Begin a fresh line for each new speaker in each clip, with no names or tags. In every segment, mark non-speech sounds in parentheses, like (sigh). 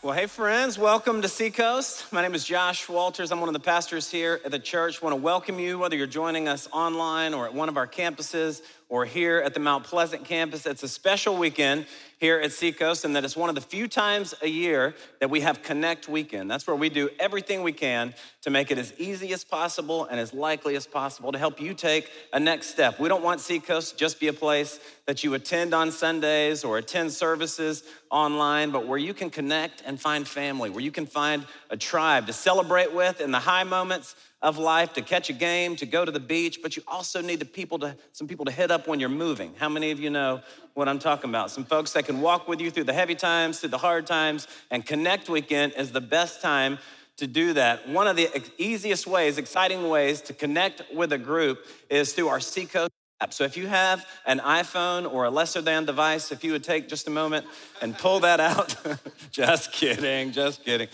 Well, hey, friends, welcome to Seacoast. My name is Josh Walters. I'm one of the pastors here at the church. I want to welcome you, whether you're joining us online or at one of our campuses or here at the Mount Pleasant campus. It's a special weekend here at Seacoast, and that it's one of the few times a year that we have Connect Weekend. That's where we do everything we can to make it as easy as possible and as likely as possible to help you take a next step. We don't want Seacoast just be a place that you attend on Sundays or attend services online, but where you can connect and find family, where you can find a tribe to celebrate with in the high moments of life to catch a game, to go to the beach, but you also need the people to, some people to hit up when you're moving. How many of you know what I'm talking about? Some folks that can walk with you through the heavy times, through the hard times, and Connect Weekend is the best time to do that. One of the easiest ways, exciting ways to connect with a group is through our Seacoast app. So if you have an iPhone or a lesser than device, if you would take just a moment and pull that out. (laughs) just kidding, just kidding.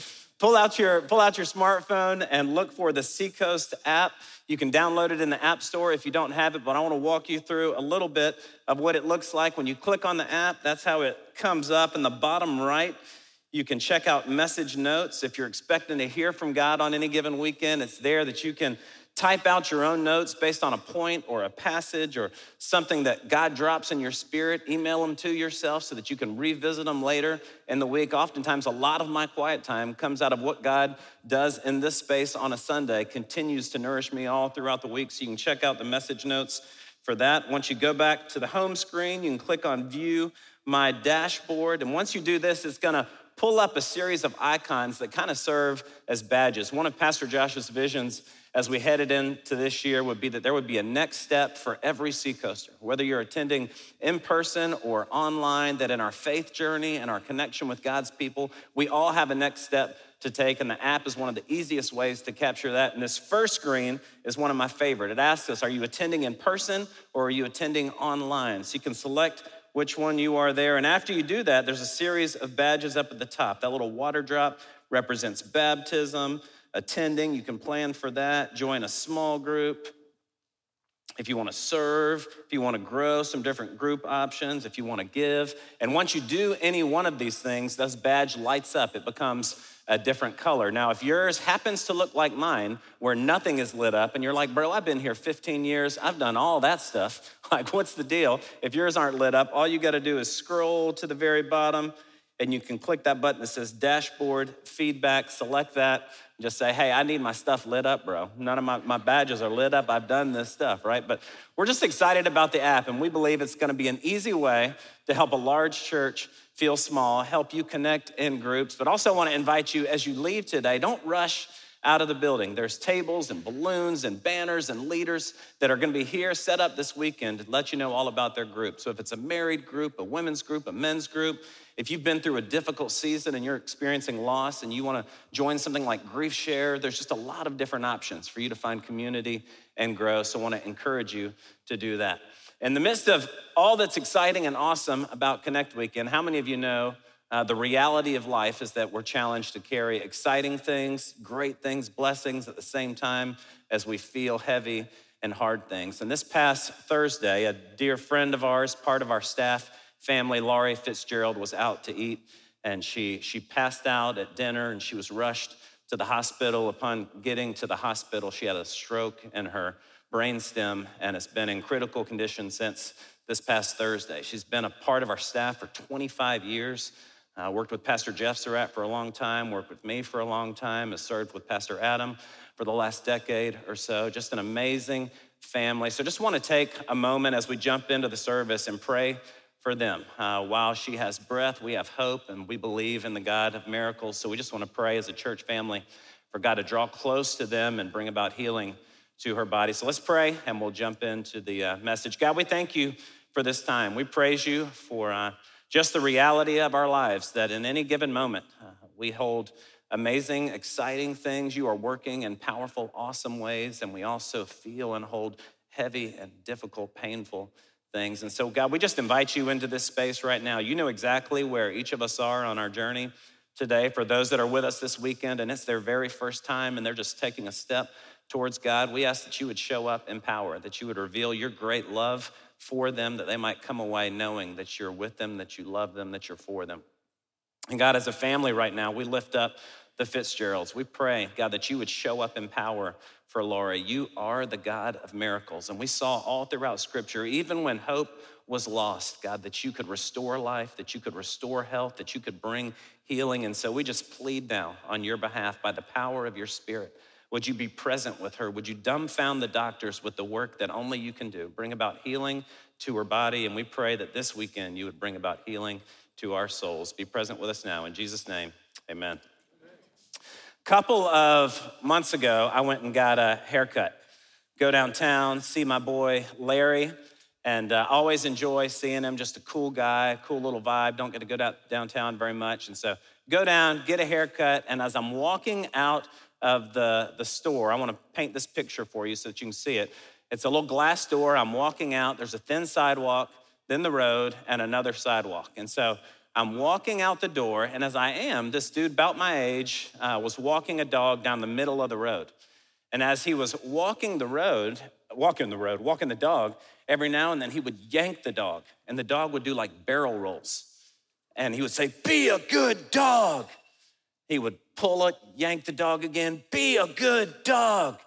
Pull out your pull out your smartphone and look for the Seacoast app. You can download it in the App Store if you don't have it, but I want to walk you through a little bit of what it looks like when you click on the app. That's how it comes up in the bottom right. You can check out message notes if you're expecting to hear from God on any given weekend. It's there that you can type out your own notes based on a point or a passage or something that God drops in your spirit, email them to yourself so that you can revisit them later in the week. Oftentimes, a lot of my quiet time comes out of what God does in this space on a Sunday, continues to nourish me all throughout the week. So you can check out the message notes for that. Once you go back to the home screen, you can click on View My Dashboard. And once you do this, it's gonna pull up a series of icons that kind of serve as badges. One of Pastor Josh's visions as we headed into this year would be that there would be a next step for every Seacoaster, whether you're attending in person or online, that in our faith journey and our connection with God's people, we all have a next step to take, and the app is one of the easiest ways to capture that. And this first screen is one of my favorite. It asks us, are you attending in person or are you attending online? So you can select which one you are there. And after you do that, there's a series of badges up at the top. That little water drop represents baptism attending, you can plan for that. Join a small group. If you want to serve, if you want to grow, some different group options, if you want to give. And once you do any one of these things, this badge lights up. It becomes a different color. Now, if yours happens to look like mine, where nothing is lit up, and you're like, bro, I've been here 15 years, I've done all that stuff. (laughs) Like, what's the deal? If yours aren't lit up, all you got to do is scroll to the very bottom, and you can click that button that says dashboard feedback, select that, just say, hey, I need my stuff lit up, bro. None of my, my badges are lit up. I've done this stuff, right? But we're just excited about the app, and we believe it's gonna be an easy way to help a large church feel small, help you connect in groups, but also wanna invite you as you leave today, don't rush out of the building. There's tables and balloons and banners and leaders that are gonna be here set up this weekend to let you know all about their group. So if it's a married group, a women's group, a men's group, if you've been through a difficult season and you're experiencing loss and you want to join something like Grief Share, there's just a lot of different options for you to find community and grow. So I want to encourage you to do that. In the midst of all that's exciting and awesome about Connect Weekend, how many of you know uh, the reality of life is that we're challenged to carry exciting things, great things, blessings at the same time as we feel heavy and hard things. And this past Thursday, a dear friend of ours, part of our staff, family, Laurie Fitzgerald, was out to eat and she, she passed out at dinner and she was rushed to the hospital. Upon getting to the hospital, she had a stroke in her brainstem and has been in critical condition since this past Thursday. She's been a part of our staff for 25 years. Uh, worked with Pastor Jeff Surratt for a long time, worked with me for a long time, has served with Pastor Adam for the last decade or so. Just an amazing family. So just want to take a moment as we jump into the service and pray for them. Uh, while she has breath, we have hope and we believe in the God of miracles. So we just want to pray as a church family for God to draw close to them and bring about healing to her body. So let's pray and we'll jump into the uh, message. God, we thank you for this time. We praise you for uh, just the reality of our lives that in any given moment, uh, we hold amazing, exciting things. You are working in powerful, awesome ways, and we also feel and hold heavy and difficult, painful things. And so, God, we just invite you into this space right now. You know exactly where each of us are on our journey today. For those that are with us this weekend and it's their very first time and they're just taking a step towards God, we ask that you would show up in power, that you would reveal your great love for them, that they might come away knowing that you're with them, that you love them, that you're for them. And God, as a family right now, we lift up the Fitzgeralds. We pray, God, that you would show up in power for Laura. You are the God of miracles. And we saw all throughout Scripture, even when hope was lost, God, that you could restore life, that you could restore health, that you could bring healing. And so we just plead now on your behalf by the power of your Spirit. Would you be present with her? Would you dumbfound the doctors with the work that only you can do? Bring about healing to her body. And we pray that this weekend you would bring about healing to our souls. Be present with us now. In Jesus' name, amen. Couple of months ago, I went and got a haircut. Go downtown, see my boy Larry, and uh, always enjoy seeing him. Just a cool guy, cool little vibe. Don't get to go down, downtown very much. And so go down, get a haircut, and as I'm walking out of the, the store, I want to paint this picture for you so that you can see it. It's a little glass door. I'm walking out, there's a thin sidewalk then the road, and another sidewalk. And so I'm walking out the door, and as I am, this dude about my age uh, was walking a dog down the middle of the road. And as he was walking the road, walking the road, walking the dog, every now and then he would yank the dog, and the dog would do like barrel rolls. And he would say, Be a good dog. He would pull it, yank the dog again, Be a good dog.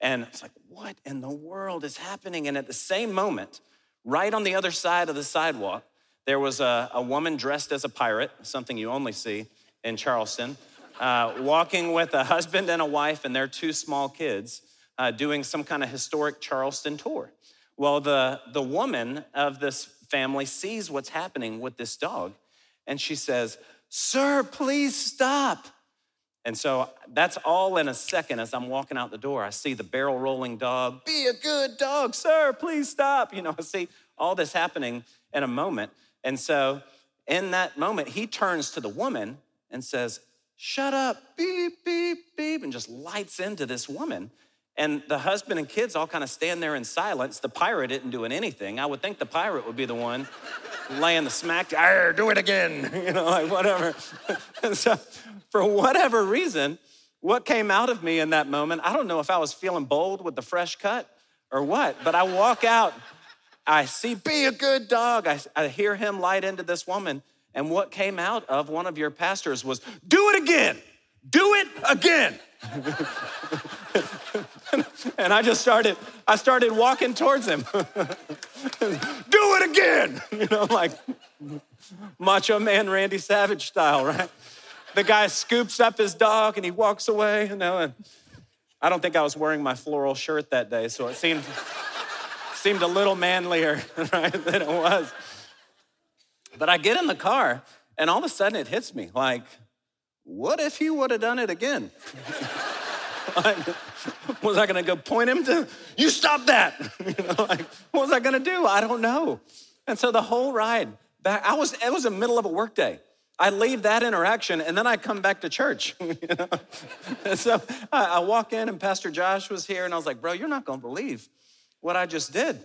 And it's like, What in the world is happening? And at the same moment, Right on the other side of the sidewalk, there was a, a woman dressed as a pirate, something you only see in Charleston, uh, walking with a husband and a wife and their two small kids, uh, doing some kind of historic Charleston tour. Well, the, the woman of this family sees what's happening with this dog, and she says, Sir, please stop. And so that's all in a second as I'm walking out the door. I see the barrel rolling dog. Be a good dog, sir, please stop. You know, I see all this happening in a moment. And so in that moment, he turns to the woman and says, Shut up, beep, beep, beep, and just lights into this woman. And the husband and kids all kind of stand there in silence. The pirate isn't doing anything. I would think the pirate would be the one (laughs) laying the smack, do it again, (laughs) you know, like whatever. (laughs) and so, for whatever reason, what came out of me in that moment, I don't know if I was feeling bold with the fresh cut or what, but I walk out, I see, be a good dog. I, I hear him light into this woman. And what came out of one of your pastors was, do it again, do it again. (laughs) and I just started, I started walking towards him. (laughs) Do it again. (laughs) You know, like macho man Randy Savage style, right? The guy scoops up his dog and he walks away, you know, and I don't think I was wearing my floral shirt that day, so it seemed seemed a little manlier, (laughs) right, than it was. But I get in the car and all of a sudden it hits me like, what if he would have done it again? (laughs) was I gonna go point him to, you stop that? (laughs) You know, like, what was I gonna do? I don't know. And so the whole ride back, I was, it was the middle of a workday. I leave that interaction and then I come back to church. You know? so I, I walk in and Pastor Josh was here and I was like, bro, you're not gonna believe what I just did. And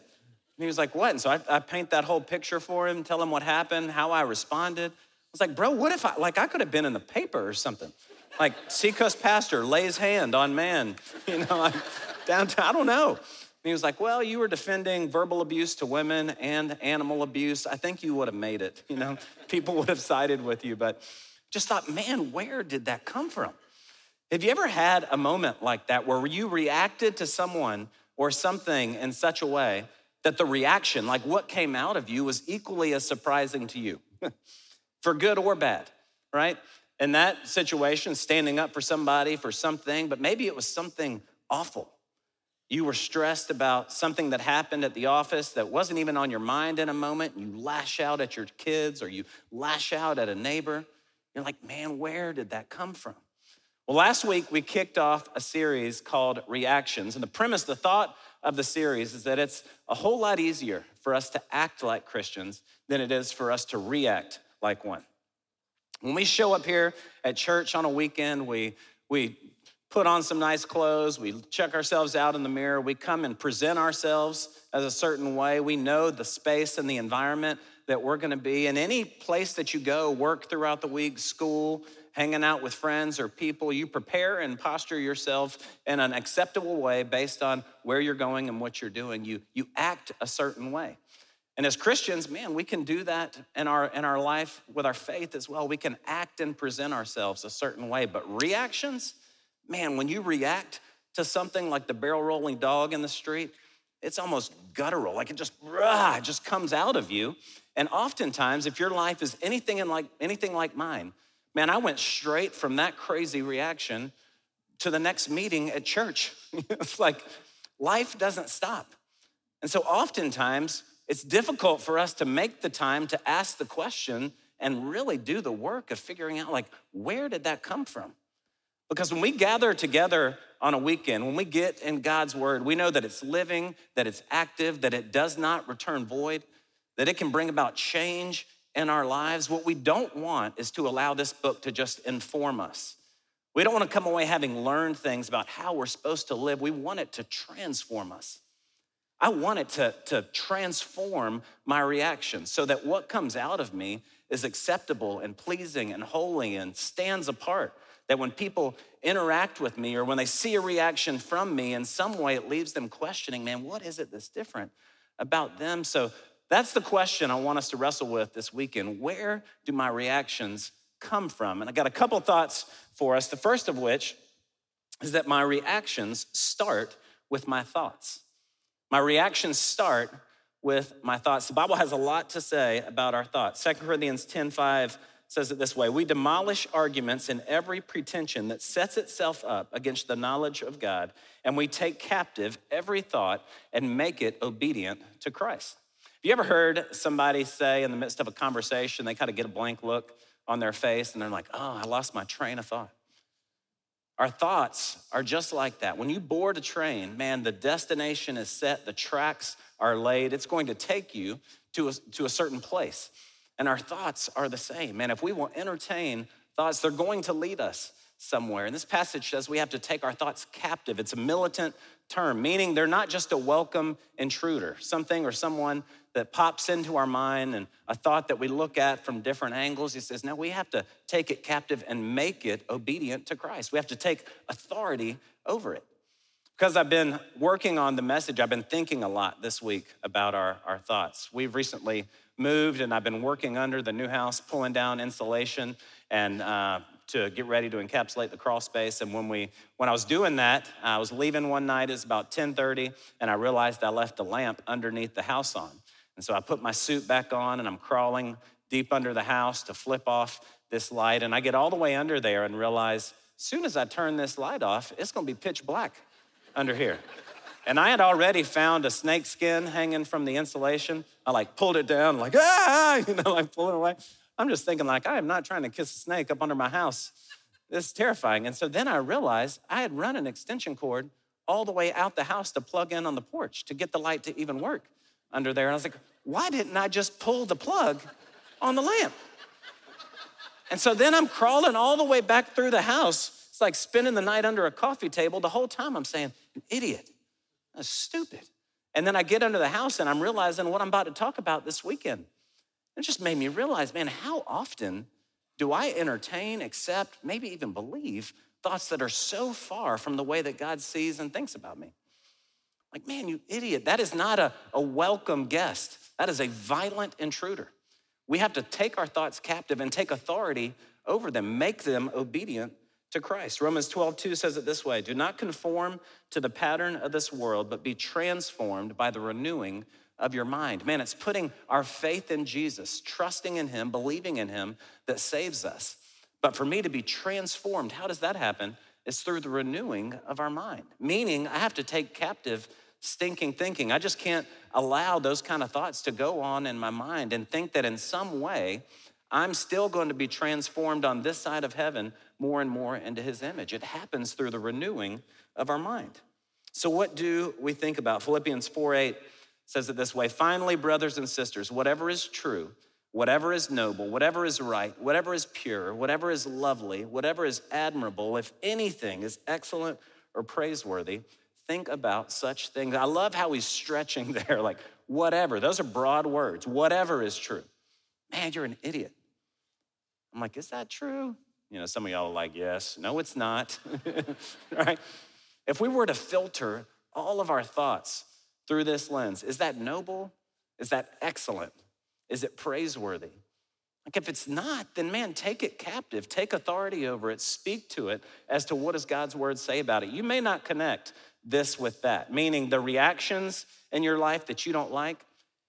he was like, what? And so I, I paint that whole picture for him, tell him what happened, how I responded. I was like, bro, what if I, like, I could have been in the paper or something. Like Seacoast pastor lays hand on man, (laughs) you know, like downtown. I don't know. And he was like, Well, you were defending verbal abuse to women and animal abuse. I think you would have made it, you know, (laughs) people would have sided with you. But just thought, man, where did that come from? Have you ever had a moment like that where you reacted to someone or something in such a way that the reaction, like what came out of you, was equally as surprising to you, (laughs) for good or bad, right? in that situation, standing up for somebody, for something, but maybe it was something awful. You were stressed about something that happened at the office that wasn't even on your mind in a moment. You lash out at your kids or you lash out at a neighbor. You're like, man, where did that come from? Well, last week we kicked off a series called Reactions. And the premise, the thought of the series is that it's a whole lot easier for us to act like Christians than it is for us to react like one. When we show up here at church on a weekend, we, we put on some nice clothes, we check ourselves out in the mirror, we come and present ourselves as a certain way. We know the space and the environment that we're gonna be. In any place that you go, work throughout the week, school, hanging out with friends or people, you prepare and posture yourself in an acceptable way based on where you're going and what you're doing. You, you act a certain way. And as Christians, man, we can do that in our, in our life with our faith as well. We can act and present ourselves a certain way. But reactions, man, when you react to something like the barrel rolling dog in the street, it's almost guttural. Like it just, rah, it just comes out of you. And oftentimes, if your life is anything, in like, anything like mine, man, I went straight from that crazy reaction to the next meeting at church. (laughs) it's like life doesn't stop. And so oftentimes, it's difficult for us to make the time to ask the question and really do the work of figuring out, like, where did that come from? Because when we gather together on a weekend, when we get in God's word, we know that it's living, that it's active, that it does not return void, that it can bring about change in our lives. What we don't want is to allow this book to just inform us. We don't want to come away having learned things about how we're supposed to live. We want it to transform us. I want it to, to transform my reaction so that what comes out of me is acceptable and pleasing and holy and stands apart. That when people interact with me or when they see a reaction from me, in some way it leaves them questioning, man, what is it that's different about them? So that's the question I want us to wrestle with this weekend. Where do my reactions come from? And I got a couple thoughts for us. The first of which is that my reactions start with my thoughts. My reactions start with my thoughts. The Bible has a lot to say about our thoughts. 2 Corinthians 10 5 says it this way We demolish arguments and every pretension that sets itself up against the knowledge of God, and we take captive every thought and make it obedient to Christ. Have you ever heard somebody say in the midst of a conversation, they kind of get a blank look on their face and they're like, oh, I lost my train of thought? Our thoughts are just like that. When you board a train, man, the destination is set, the tracks are laid. It's going to take you to a, to a certain place. And our thoughts are the same. Man, if we will entertain thoughts, they're going to lead us somewhere. And this passage says we have to take our thoughts captive. It's a militant term, meaning they're not just a welcome intruder, something or someone that pops into our mind and a thought that we look at from different angles. He says, now we have to take it captive and make it obedient to Christ. We have to take authority over it. Because I've been working on the message, I've been thinking a lot this week about our, our thoughts. We've recently moved and I've been working under the new house, pulling down insulation and uh, to get ready to encapsulate the crawl space. And when we, when I was doing that, I was leaving one night. It's about 10:30, and I realized I left the lamp underneath the house on. And so I put my suit back on, and I'm crawling deep under the house to flip off this light. And I get all the way under there and realize, as soon as I turn this light off, it's going to be pitch black under here. And I had already found a snake skin hanging from the insulation. I like pulled it down, like, ah, (laughs) you know, like pulling away. I'm just thinking, like, I am not trying to kiss a snake up under my house. This is terrifying. And so then I realized I had run an extension cord all the way out the house to plug in on the porch to get the light to even work under there. And I was like, why didn't I just pull the plug on the lamp? And so then I'm crawling all the way back through the house. It's like spending the night under a coffee table. The whole time I'm saying, an idiot. That's stupid. And then I get under the house and I'm realizing what I'm about to talk about this weekend. It just made me realize, man, how often do I entertain, accept, maybe even believe thoughts that are so far from the way that God sees and thinks about me? Like, man, you idiot, that is not a, a welcome guest. That is a violent intruder. We have to take our thoughts captive and take authority over them, make them obedient to Christ. Romans 12, 2 says it this way Do not conform to the pattern of this world, but be transformed by the renewing of your mind. Man, it's putting our faith in Jesus, trusting in Him, believing in Him that saves us. But for me to be transformed, how does that happen? It's through the renewing of our mind. Meaning, I have to take captive stinking thinking. I just can't allow those kind of thoughts to go on in my mind and think that in some way I'm still going to be transformed on this side of heaven more and more into His image. It happens through the renewing of our mind. So, what do we think about? Philippians 4 8 says it this way Finally, brothers and sisters, whatever is true, whatever is noble, whatever is right, whatever is pure, whatever is lovely, whatever is admirable, if anything is excellent or praiseworthy, think about such things. I love how he's stretching (laughs) there, like, whatever. Those are broad words. Whatever is true. Man, you're an idiot. I'm like, is that true? You know, some of y'all are like, yes. No, it's not. (laughs) right? If we were to filter all of our thoughts through this lens. Is that noble? Is that excellent? Is it praiseworthy? Like if it's not, then man, take it captive, take authority over it, speak to it as to what does God's word say about it. You may not connect this with that, meaning the reactions in your life that you don't like,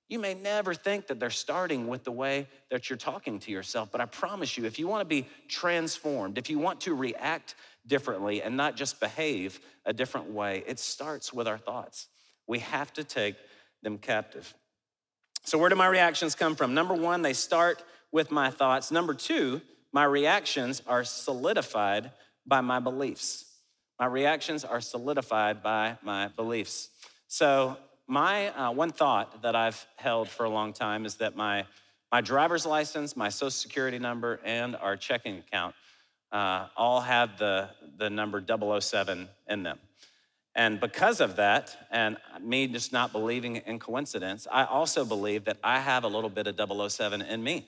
you may never think that they're starting with the way that you're talking to yourself, but I promise you, if you want to be transformed, if you want to react differently and not just behave a different way, it starts with our thoughts. We have to take them captive. So, where do my reactions come from? Number one, they start with my thoughts. Number two, my reactions are solidified by my beliefs. My reactions are solidified by my beliefs. So, my uh, one thought that I've held for a long time is that my, my driver's license, my social security number, and our checking account uh, all have the, the number 007 in them. And because of that, and me just not believing in coincidence, I also believe that I have a little bit of 007 in me.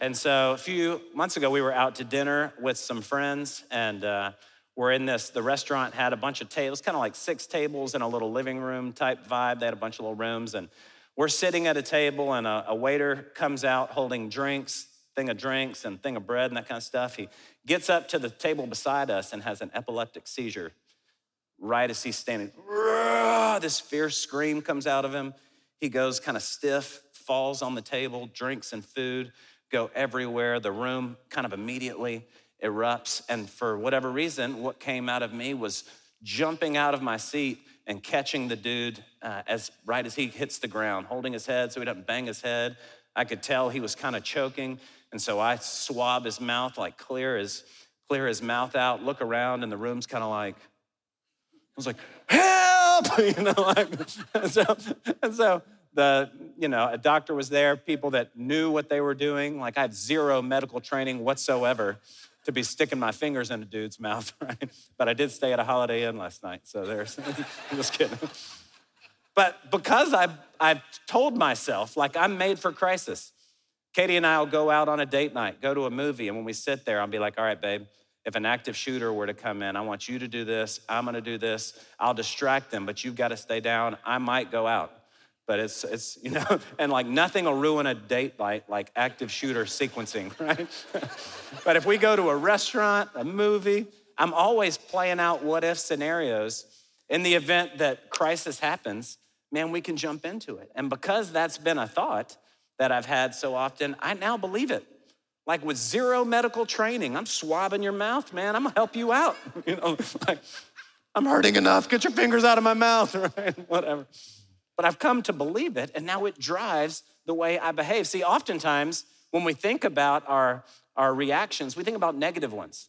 And so a few months ago, we were out to dinner with some friends, and uh, we're in this, the restaurant had a bunch of tables, kind of like six tables in a little living room type vibe. They had a bunch of little rooms, and we're sitting at a table, and a, a waiter comes out holding drinks, thing of drinks and thing of bread and that kind of stuff. He gets up to the table beside us and has an epileptic seizure right as he's standing. This fierce scream comes out of him. He goes kind of stiff, falls on the table, drinks and food go everywhere. The room kind of immediately erupts. And for whatever reason, what came out of me was jumping out of my seat and catching the dude uh, as right as he hits the ground, holding his head so he doesn't bang his head. I could tell he was kind of choking, and so I swab his mouth like clear his clear his mouth out, look around, and the room's kind of like I was like, help, (laughs) you know, like, and so and so the you know a doctor was there, people that knew what they were doing. Like I had zero medical training whatsoever to be sticking my fingers in a dude's mouth, (laughs) right? But I did stay at a Holiday Inn last night, so there's, (laughs) I'm just kidding. But because I've, I've told myself, like, I'm made for crisis. Katie and I will go out on a date night, go to a movie, and when we sit there, I'll be like, all right, babe, if an active shooter were to come in, I want you to do this, I'm gonna do this, I'll distract them, but you've gotta stay down. I might go out. But it's it's (laughs) you know and like nothing will ruin a date like like active shooter sequencing (laughs) right? But if we go to a restaurant a movie i'm always playing out what if scenarios in the event that crisis happens man we can jump into it. And because that's been a thought that i've had so often i now believe it like with zero medical training i'm swabbing your mouth man i'm gonna help you out (laughs) you know like i'm hurting enough get your fingers out of my mouth (laughs) right whatever but I've come to believe it, and now it drives the way I behave. See, oftentimes when we think about our, our reactions, we think about negative ones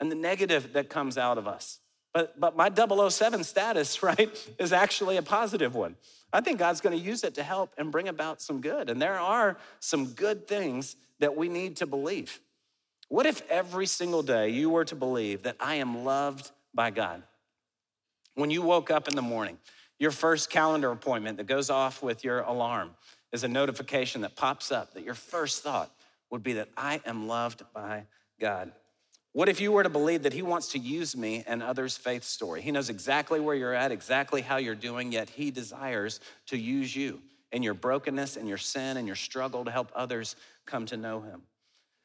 and the negative that comes out of us. But, but my 007 status, (laughs) right, is actually a positive one. I think God's gonna use it to help and bring about some good. And there are some good things that we need to believe. What if every single day you were to believe that I am loved by God? When you woke up in the morning, your first calendar appointment that goes off with your alarm is a notification that pops up that your first thought would be that I am loved by God. What if you were to believe that He wants to use me and others' faith story? He knows exactly where you're at, exactly how you're doing, yet He desires to use you in your brokenness and your sin and your struggle to help others come to know Him.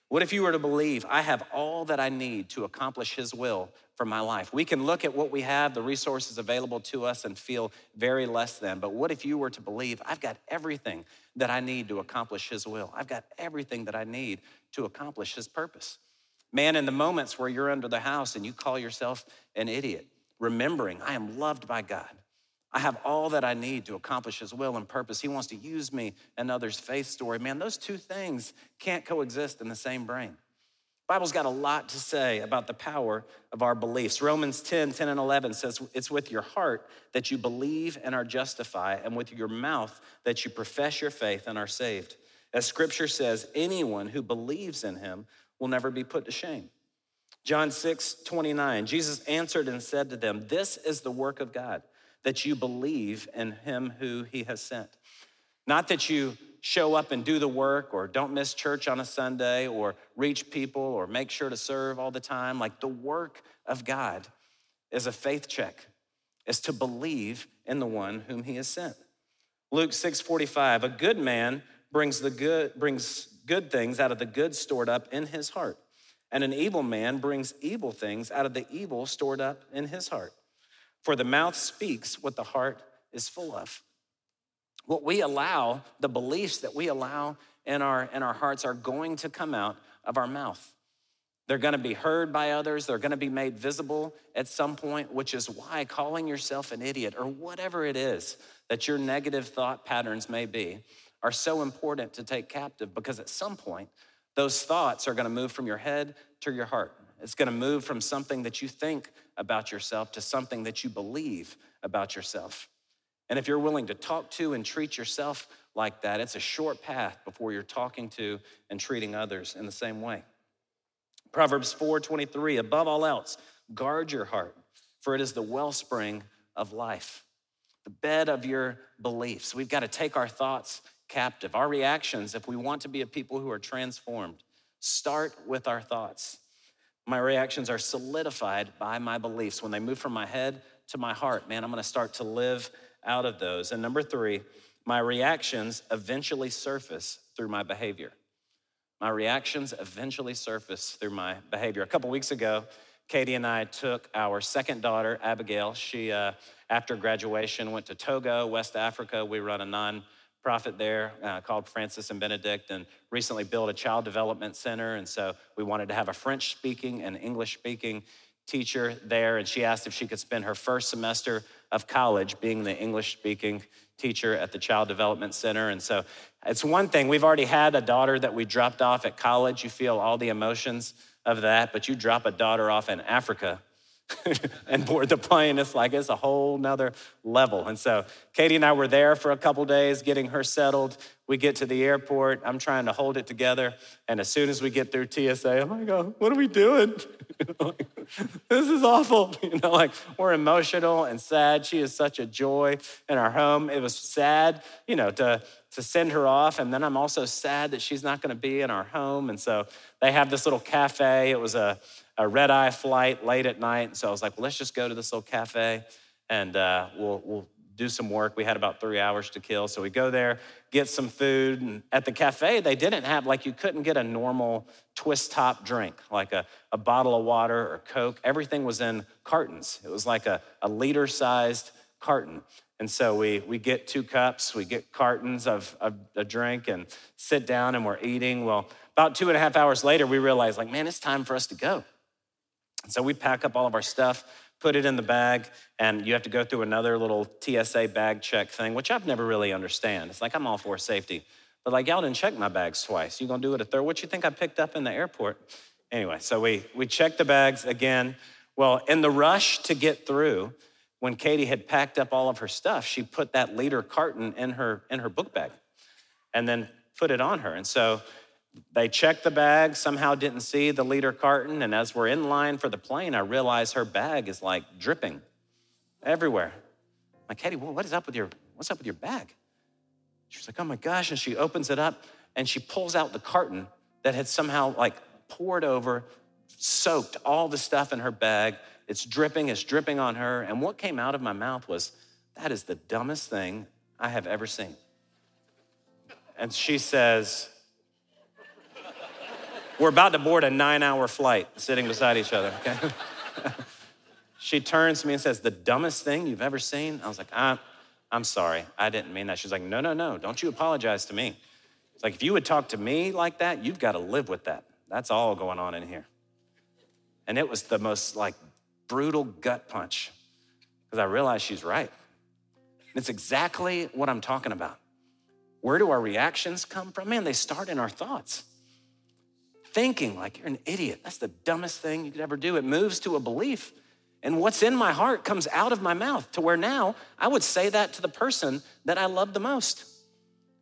What if you were to believe I have all that I need to accomplish His will for my life? We can look at what we have, the resources available to us, and feel very less than. But what if you were to believe I've got everything that I need to accomplish His will? I've got everything that I need to accomplish His purpose. Man, in the moments where you're under the house and you call yourself an idiot, remembering I am loved by God. I have all that I need to accomplish His will and purpose. He wants to use me and others' faith story. Man, those two things can't coexist in the same brain. Bible's got a lot to say about the power of our beliefs. Romans 10, 10 and 11 says it's with your heart that you believe and are justified, and with your mouth that you profess your faith and are saved. As scripture says, anyone who believes in him will never be put to shame. John 6, 29, Jesus answered and said to them, This is the work of God that you believe in him who he has sent. Not that you show up and do the work or don't miss church on a Sunday or reach people or make sure to serve all the time. Like the work of God is a faith check, is to believe in the one whom he has sent. Luke 6:45, a good man brings the good brings good things out of the good stored up in his heart, and an evil man brings evil things out of the evil stored up in his heart. For the mouth speaks what the heart is full of. What we allow, the beliefs that we allow in our in our hearts are going to come out of our mouth. They're going to be heard by others. They're going to be made visible at some point, which is why calling yourself an idiot or whatever it is that your negative thought patterns may be are so important to take captive because at some point, those thoughts are going to move from your head to your heart. It's going to move from something that you think about yourself to something that you believe about yourself. And if you're willing to talk to and treat yourself like that, it's a short path before you're talking to and treating others in the same way. Proverbs 4:23, above all else, guard your heart, for it is the wellspring of life, the bed of your beliefs. We've got to take our thoughts captive. Our reactions, if we want to be a people who are transformed, start with our thoughts. My reactions are solidified by my beliefs. When they move from my head to my heart, man, I'm gonna start to live out of those. And number three, my reactions eventually surface through my behavior my reactions eventually surface through my behavior. A couple weeks ago, Katie and I took our second daughter, Abigail. She, uh, after graduation, went to Togo, West Africa. We run a non-profit there uh, called Francis and Benedict, and recently built a child development center. And so we wanted to have a French speaking and English speaking teacher there. And she asked if she could spend her first semester of college being the English speaking teacher at the Child Development Center. And so it's one thing, we've already had a daughter that we dropped off at college. You feel all the emotions of that, but you drop a daughter off in Africa (laughs) and board the plane, it's like it's a whole nother level. And so Katie and I were there for a couple days getting her settled. We get to the airport. I'm trying to hold it together. And as soon as we get through TSA, I'm like, oh, what are we doing? (laughs) this is awful. (laughs) You know, like we're emotional and sad. She is such a joy in our home. It was sad, you know, to, to send her off. And then I'm also sad that she's not going to be in our home. And so they have this little cafe. It was a, a red eye flight late at night. And So I was like, well, let's just go to this little cafe and uh, we'll, we'll do some work. We had about three hours to kill. So we go there, get some food. And at the cafe, they didn't have, like, you couldn't get a normal twist top drink, like a, a bottle of water or Coke. Everything was in cartons. It was like a, a liter sized carton. And so we, we get two cups, we get cartons of, of a drink and sit down and we're eating. Well, about two and a half hours later, we realize, like, man, it's time for us to go. So we pack up all of our stuff, put it in the bag, and you have to go through another little TSA bag check thing, which I've never really understand. It's like I'm all for safety. But like y'all didn't check my bags twice. You gonna do it a third? What you think I picked up in the airport? Anyway, so we we checked the bags again. Well, in the rush to get through, when Katie had packed up all of her stuff, she put that liter carton in her in her book bag and then put it on her. And so they checked the bag, somehow didn't see the liter carton, and as we're in line for the plane, I realize her bag is like dripping everywhere. I'm like, Katie, what is up with your what's up with your bag? She's like, oh my gosh, and she opens it up and she pulls out the carton that had somehow like poured over, soaked all the stuff in her bag. It's dripping, it's dripping on her. And what came out of my mouth was, that is the dumbest thing I have ever seen. And she says, we're about to board a nine hour flight sitting beside each other, okay? (laughs) she turns to me and says, The dumbest thing you've ever seen? I was like, I'm, I'm sorry. I didn't mean that. She's like, No, no, no. Don't you apologize to me. It's like, if you would talk to me like that, you've got to live with that. That's all going on in here. And it was the most like brutal gut punch because I realized she's right. It's exactly what I'm talking about. Where do our reactions come from? Man, they start in our thoughts thinking like you're an idiot. That's the dumbest thing you could ever do. It moves to a belief. And what's in my heart comes out of my mouth to where now I would say that to the person that I love the most.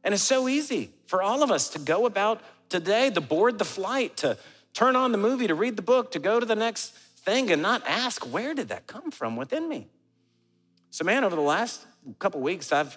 And it's so easy for all of us to go about today, to board the flight, to turn on the movie, to read the book, to go to the next thing and not ask, where did that come from within me? So, man, over the last couple weeks, I've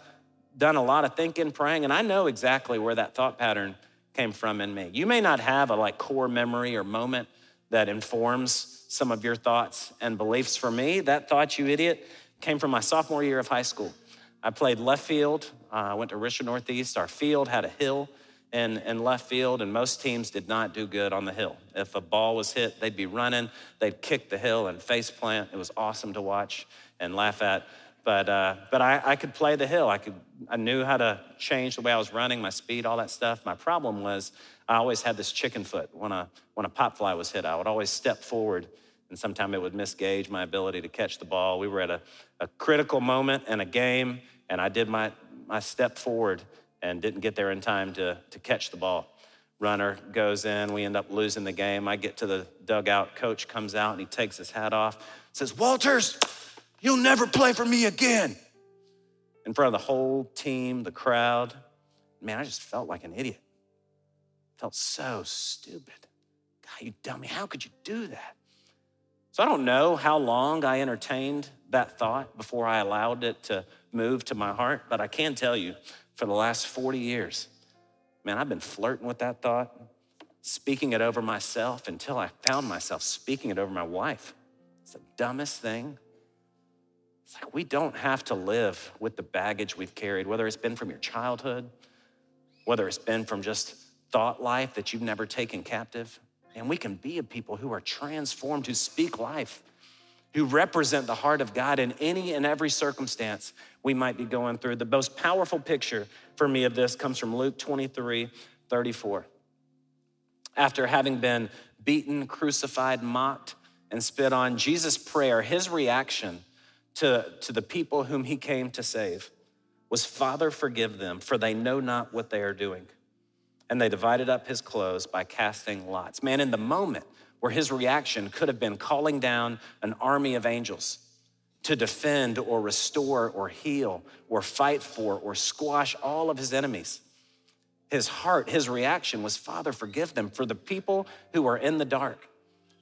done a lot of thinking, praying, and I know exactly where that thought pattern came from in me. You may not have a like core memory or moment that informs some of your thoughts and beliefs. For me, that thought, you idiot, came from my sophomore year of high school. I played left field. Uh, I went to Richland Northeast. Our field had a hill in, in left field, and most teams did not do good on the hill. If a ball was hit, they'd be running, they'd kick the hill and face plant. It was awesome to watch and laugh at. But, uh, but I, I could play the hill. I, could, I knew how to change the way I was running, my speed, all that stuff. My problem was I always had this chicken foot. When a, when a pop fly was hit, I would always step forward, and sometimes it would misgauge my ability to catch the ball. We were at a, a critical moment in a game, and I did my, my step forward and didn't get there in time to, to catch the ball. Runner goes in, we end up losing the game. I get to the dugout, coach comes out and he takes his hat off, says, Walters, You'll never play for me again. In front of the whole team, the crowd. Man, I just felt like an idiot. Felt so stupid. God, you dummy, how could you do that? So I don't know how long I entertained that thought before I allowed it to move to my heart, but I can tell you for the last 40 years, man, I've been flirting with that thought, speaking it over myself until I found myself speaking it over my wife. It's the dumbest thing it's like we don't have to live with the baggage we've carried, whether it's been from your childhood, whether it's been from just thought life that you've never taken captive. And we can be a people who are transformed, who speak life, who represent the heart of God in any and every circumstance we might be going through. The most powerful picture for me of this comes from Luke 23 34. After having been beaten, crucified, mocked, and spit on, Jesus' prayer, his reaction to, to the people whom he came to save was, Father, forgive them, for they know not what they are doing. And they divided up his clothes by casting lots. Man, in the moment where his reaction could have been calling down an army of angels to defend or restore or heal or fight for or squash all of his enemies, his heart, his reaction was, Father, forgive them for the people who are in the dark.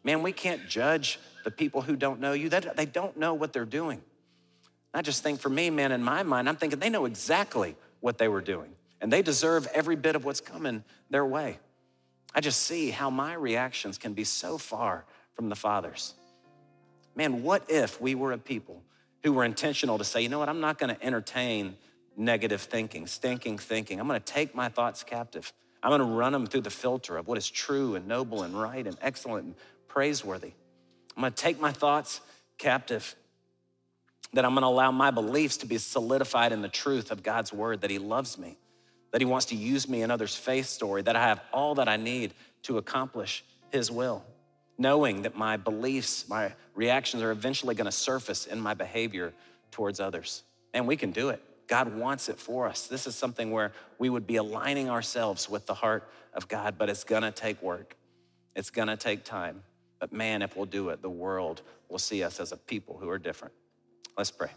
Man, we can't judge the people who don't know you. They don't know what they're doing. I just think for me, man, in my mind, I'm thinking they know exactly what they were doing, and they deserve every bit of what's coming their way. I just see how my reactions can be so far from the Father's. Man, what if we were a people who were intentional to say, you know what, I'm not gonna entertain negative thinking, stinking thinking. I'm gonna take my thoughts captive. I'm gonna run them through the filter of what is true and noble and right and excellent and praiseworthy. I'm gonna take my thoughts captive that I'm gonna allow my beliefs to be solidified in the truth of God's word, that He loves me, that He wants to use me in others' faith story, that I have all that I need to accomplish His will, knowing that my beliefs, my reactions are eventually gonna surface in my behavior towards others. And we can do it. God wants it for us. This is something where we would be aligning ourselves with the heart of God, but it's gonna take work. It's gonna take time. But man, if we'll do it, the world will see us as a people who are different. Let's pray.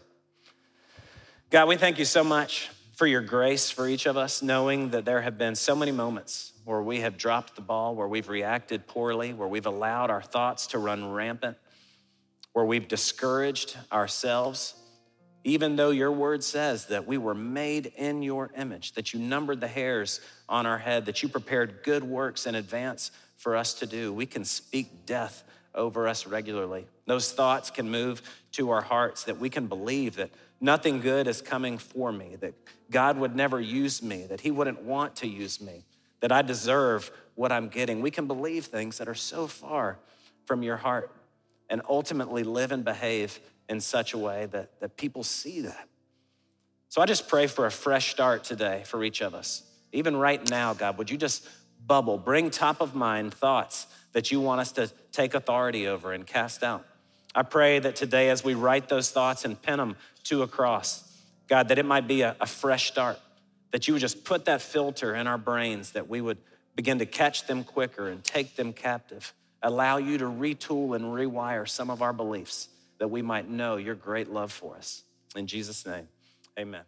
God, we thank you so much for your grace for each of us, knowing that there have been so many moments where we have dropped the ball, where we've reacted poorly, where we've allowed our thoughts to run rampant, where we've discouraged ourselves, even though your word says that we were made in your image, that you numbered the hairs on our head, that you prepared good works in advance for us to do. We can speak death over us regularly. Those thoughts can move to our hearts that we can believe that nothing good is coming for me, that God would never use me, that He wouldn't want to use me, that I deserve what I'm getting. We can believe things that are so far from your heart and ultimately live and behave in such a way that, that people see that. So I just pray for a fresh start today for each of us. Even right now, God, would you just bubble, bring top of mind thoughts that you want us to take authority over and cast out. I pray that today, as we write those thoughts and pin them to a cross, God, that it might be a, a fresh start, that you would just put that filter in our brains, that we would begin to catch them quicker and take them captive. Allow you to retool and rewire some of our beliefs that we might know your great love for us. In Jesus' name, amen.